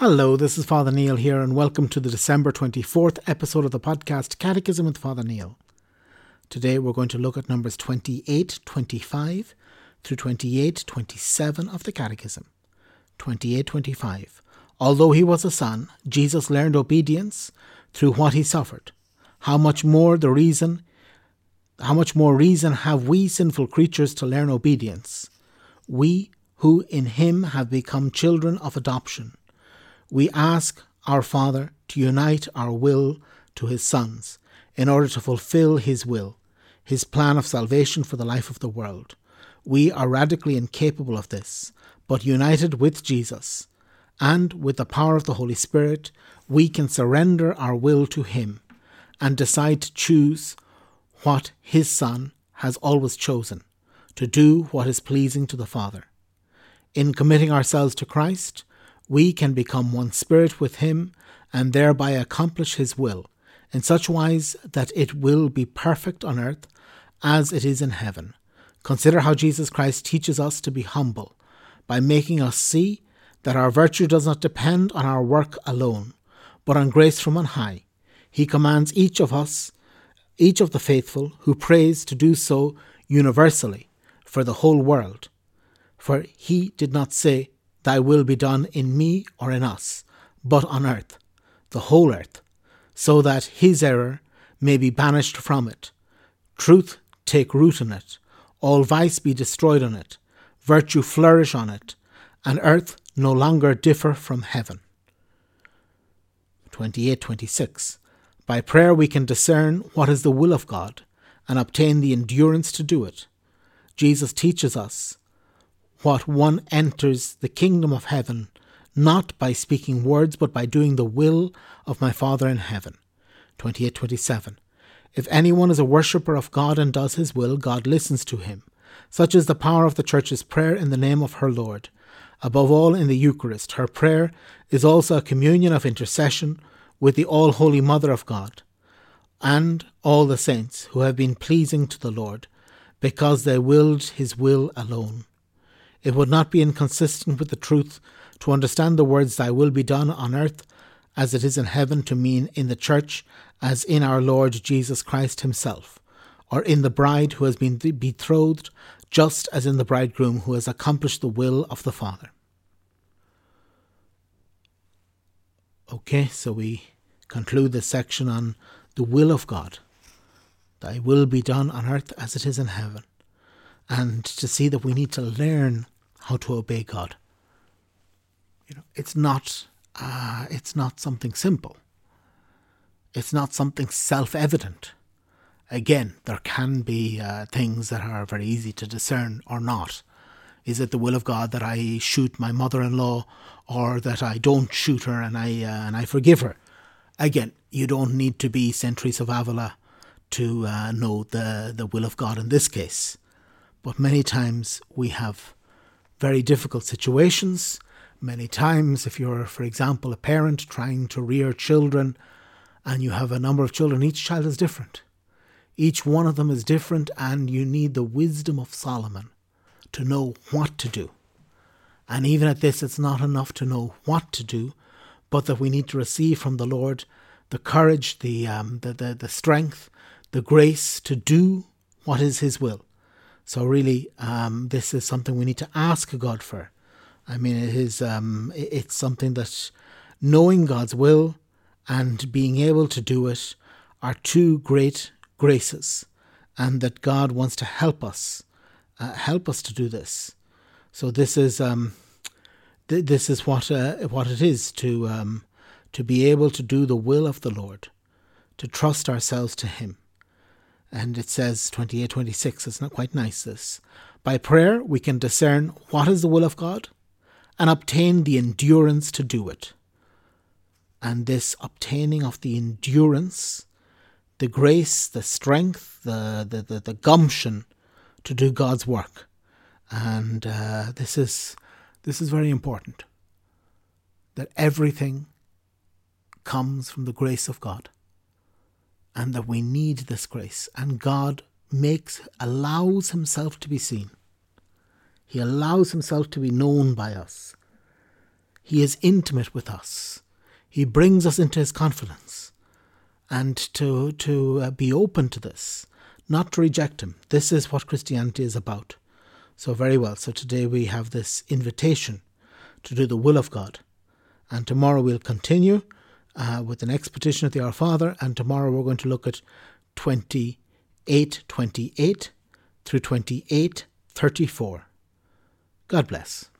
Hello, this is Father Neil here, and welcome to the December 24th episode of the podcast Catechism with Father Neil. Today we're going to look at numbers 28, 25 through 28, 27 of the Catechism. 28, 25. Although he was a son, Jesus learned obedience through what he suffered. How much more the reason how much more reason have we sinful creatures to learn obedience? We who in him have become children of adoption we ask our Father to unite our will to his Son's in order to fulfill his will, his plan of salvation for the life of the world. We are radically incapable of this, but united with Jesus and with the power of the Holy Spirit, we can surrender our will to him and decide to choose what his Son has always chosen to do what is pleasing to the Father. In committing ourselves to Christ, we can become one spirit with Him and thereby accomplish His will in such wise that it will be perfect on earth as it is in heaven. Consider how Jesus Christ teaches us to be humble by making us see that our virtue does not depend on our work alone, but on grace from on high. He commands each of us, each of the faithful who prays to do so universally for the whole world. For he did not say, Thy will be done in me or in us, but on earth, the whole earth, so that his error may be banished from it, truth take root in it, all vice be destroyed on it, virtue flourish on it, and earth no longer differ from heaven. 28 26. By prayer we can discern what is the will of God and obtain the endurance to do it. Jesus teaches us what one enters the kingdom of heaven, not by speaking words, but by doing the will of my Father in heaven. 28 27. If anyone is a worshipper of God and does his will, God listens to him. Such is the power of the Church's prayer in the name of her Lord. Above all, in the Eucharist, her prayer is also a communion of intercession with the All Holy Mother of God and all the saints who have been pleasing to the Lord, because they willed his will alone. It would not be inconsistent with the truth to understand the words, Thy will be done on earth as it is in heaven, to mean in the church as in our Lord Jesus Christ Himself, or in the bride who has been betrothed, just as in the bridegroom who has accomplished the will of the Father. Okay, so we conclude this section on the will of God. Thy will be done on earth as it is in heaven. And to see that we need to learn how to obey God. You know, it's not uh, it's not something simple. It's not something self-evident. Again, there can be uh, things that are very easy to discern or not. Is it the will of God that I shoot my mother-in-law, or that I don't shoot her and I uh, and I forgive her? Again, you don't need to be Teresa of Avila to uh, know the the will of God in this case. But many times we have very difficult situations. Many times, if you're, for example, a parent trying to rear children and you have a number of children, each child is different. Each one of them is different, and you need the wisdom of Solomon to know what to do. And even at this, it's not enough to know what to do, but that we need to receive from the Lord the courage, the, um, the, the, the strength, the grace to do what is His will. So really, um, this is something we need to ask God for. I mean, it is um, it's something that knowing God's will and being able to do it are two great graces, and that God wants to help us, uh, help us to do this. So this is um, th- this is what uh, what it is to um, to be able to do the will of the Lord, to trust ourselves to Him and it says 28 26 it's not quite nice this. By prayer we can discern what is the will of god and obtain the endurance to do it. And this obtaining of the endurance the grace the strength the the, the, the gumption to do god's work. And uh, this is this is very important that everything comes from the grace of god and that we need this grace. And God makes, allows Himself to be seen. He allows Himself to be known by us. He is intimate with us. He brings us into his confidence. And to, to uh, be open to this, not to reject him. This is what Christianity is about. So, very well. So, today we have this invitation to do the will of God. And tomorrow we'll continue uh, with the next petition of the Our Father. And tomorrow we're going to look at 28 28 through 28 34. God bless.